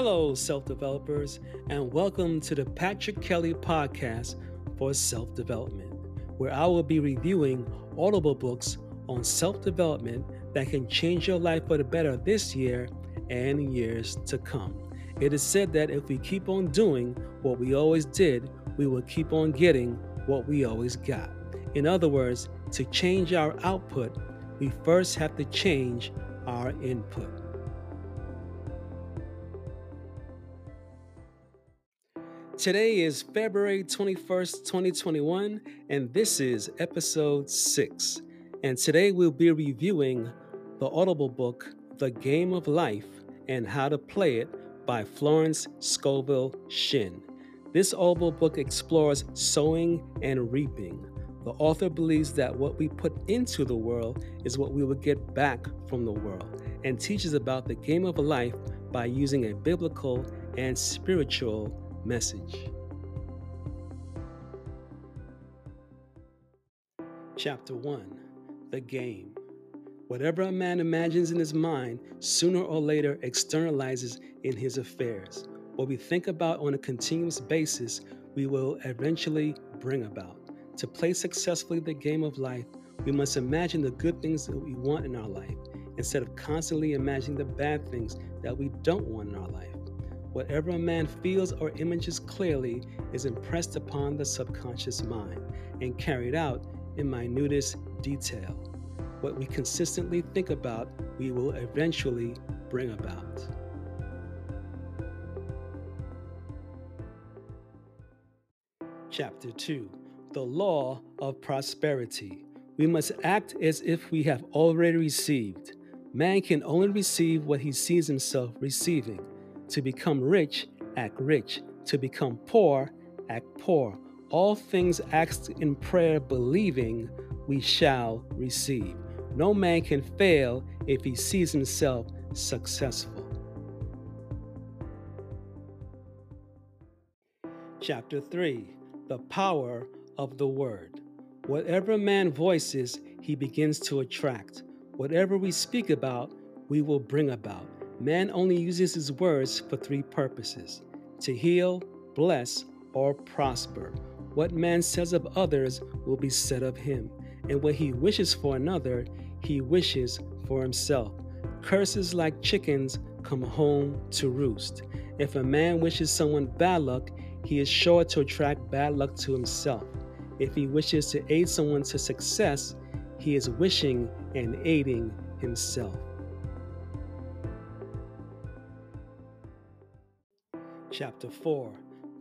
Hello, self developers, and welcome to the Patrick Kelly Podcast for Self Development, where I will be reviewing audible books on self development that can change your life for the better this year and years to come. It is said that if we keep on doing what we always did, we will keep on getting what we always got. In other words, to change our output, we first have to change our input. Today is February 21st, 2021, and this is episode 6. And today we'll be reviewing the audible book, The Game of Life and How to Play It by Florence Scovel Shinn. This audible book explores sowing and reaping. The author believes that what we put into the world is what we will get back from the world and teaches about the game of life by using a biblical and spiritual message. Chapter 1 The Game. Whatever a man imagines in his mind, sooner or later externalizes in his affairs. What we think about on a continuous basis, we will eventually bring about. To play successfully the game of life, we must imagine the good things that we want in our life instead of constantly imagining the bad things that we don't want in our life. Whatever a man feels or images clearly is impressed upon the subconscious mind and carried out in minutest detail. What we consistently think about, we will eventually bring about. Chapter 2 The Law of Prosperity. We must act as if we have already received. Man can only receive what he sees himself receiving. To become rich, act rich. To become poor, act poor. All things asked in prayer, believing, we shall receive. No man can fail if he sees himself successful. Chapter 3 The Power of the Word. Whatever man voices, he begins to attract. Whatever we speak about, we will bring about. Man only uses his words for three purposes to heal, bless, or prosper. What man says of others will be said of him, and what he wishes for another, he wishes for himself. Curses like chickens come home to roost. If a man wishes someone bad luck, he is sure to attract bad luck to himself. If he wishes to aid someone to success, he is wishing and aiding himself. Chapter 4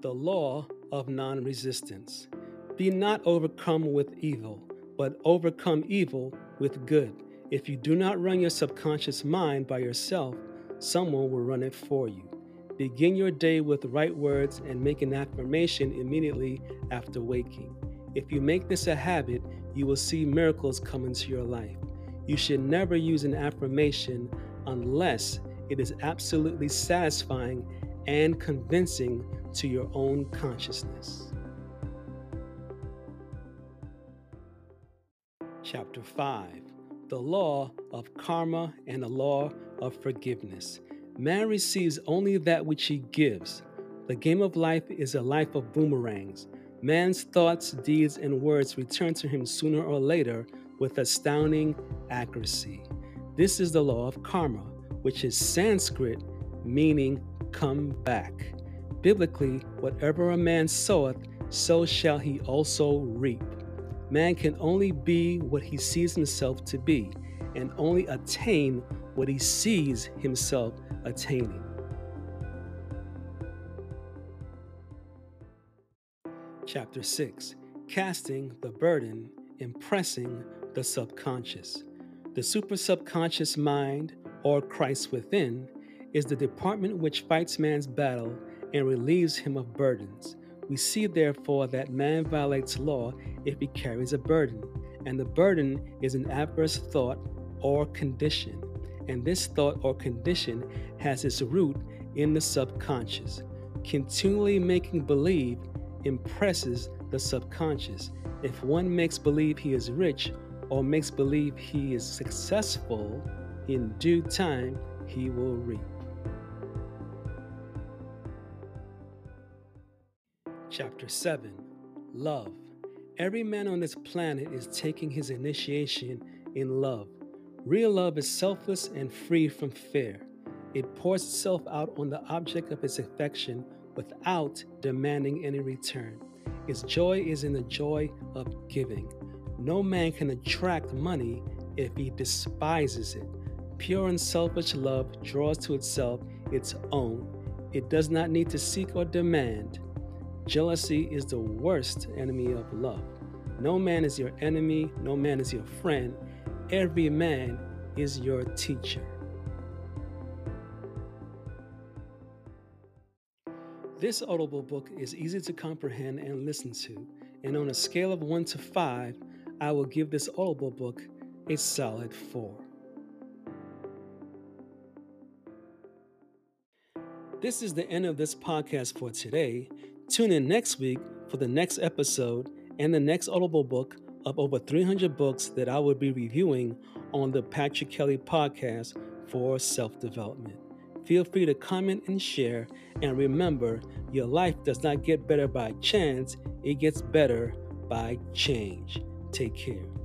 The Law of Non Resistance. Be not overcome with evil, but overcome evil with good. If you do not run your subconscious mind by yourself, someone will run it for you. Begin your day with right words and make an affirmation immediately after waking. If you make this a habit, you will see miracles come into your life. You should never use an affirmation unless it is absolutely satisfying and convincing to your own consciousness. Chapter 5 The Law of Karma and the Law of Forgiveness. Man receives only that which he gives. The game of life is a life of boomerangs. Man's thoughts, deeds, and words return to him sooner or later with astounding accuracy. This is the law of karma, which is Sanskrit meaning come back. Biblically, whatever a man soweth, so shall he also reap. Man can only be what he sees himself to be, and only attain what he sees himself attaining. Chapter 6 Casting the Burden, Impressing the Subconscious. The super subconscious mind, or Christ within, is the department which fights man's battle and relieves him of burdens. We see, therefore, that man violates law if he carries a burden, and the burden is an adverse thought or condition. And this thought or condition has its root in the subconscious. Continually making believe impresses the subconscious. If one makes believe he is rich or makes believe he is successful, in due time he will reap. Chapter 7 Love. Every man on this planet is taking his initiation in love. Real love is selfless and free from fear. It pours itself out on the object of its affection without demanding any return. Its joy is in the joy of giving. No man can attract money if he despises it. Pure and selfish love draws to itself its own. It does not need to seek or demand. Jealousy is the worst enemy of love. No man is your enemy, no man is your friend. Every man is your teacher. This audible book is easy to comprehend and listen to, and on a scale of 1 to 5, I will give this audible book a solid 4. This is the end of this podcast for today. Tune in next week for the next episode and the next audible book of over 300 books that I will be reviewing on the Patrick Kelly podcast for self development. Feel free to comment and share. And remember, your life does not get better by chance, it gets better by change. Take care.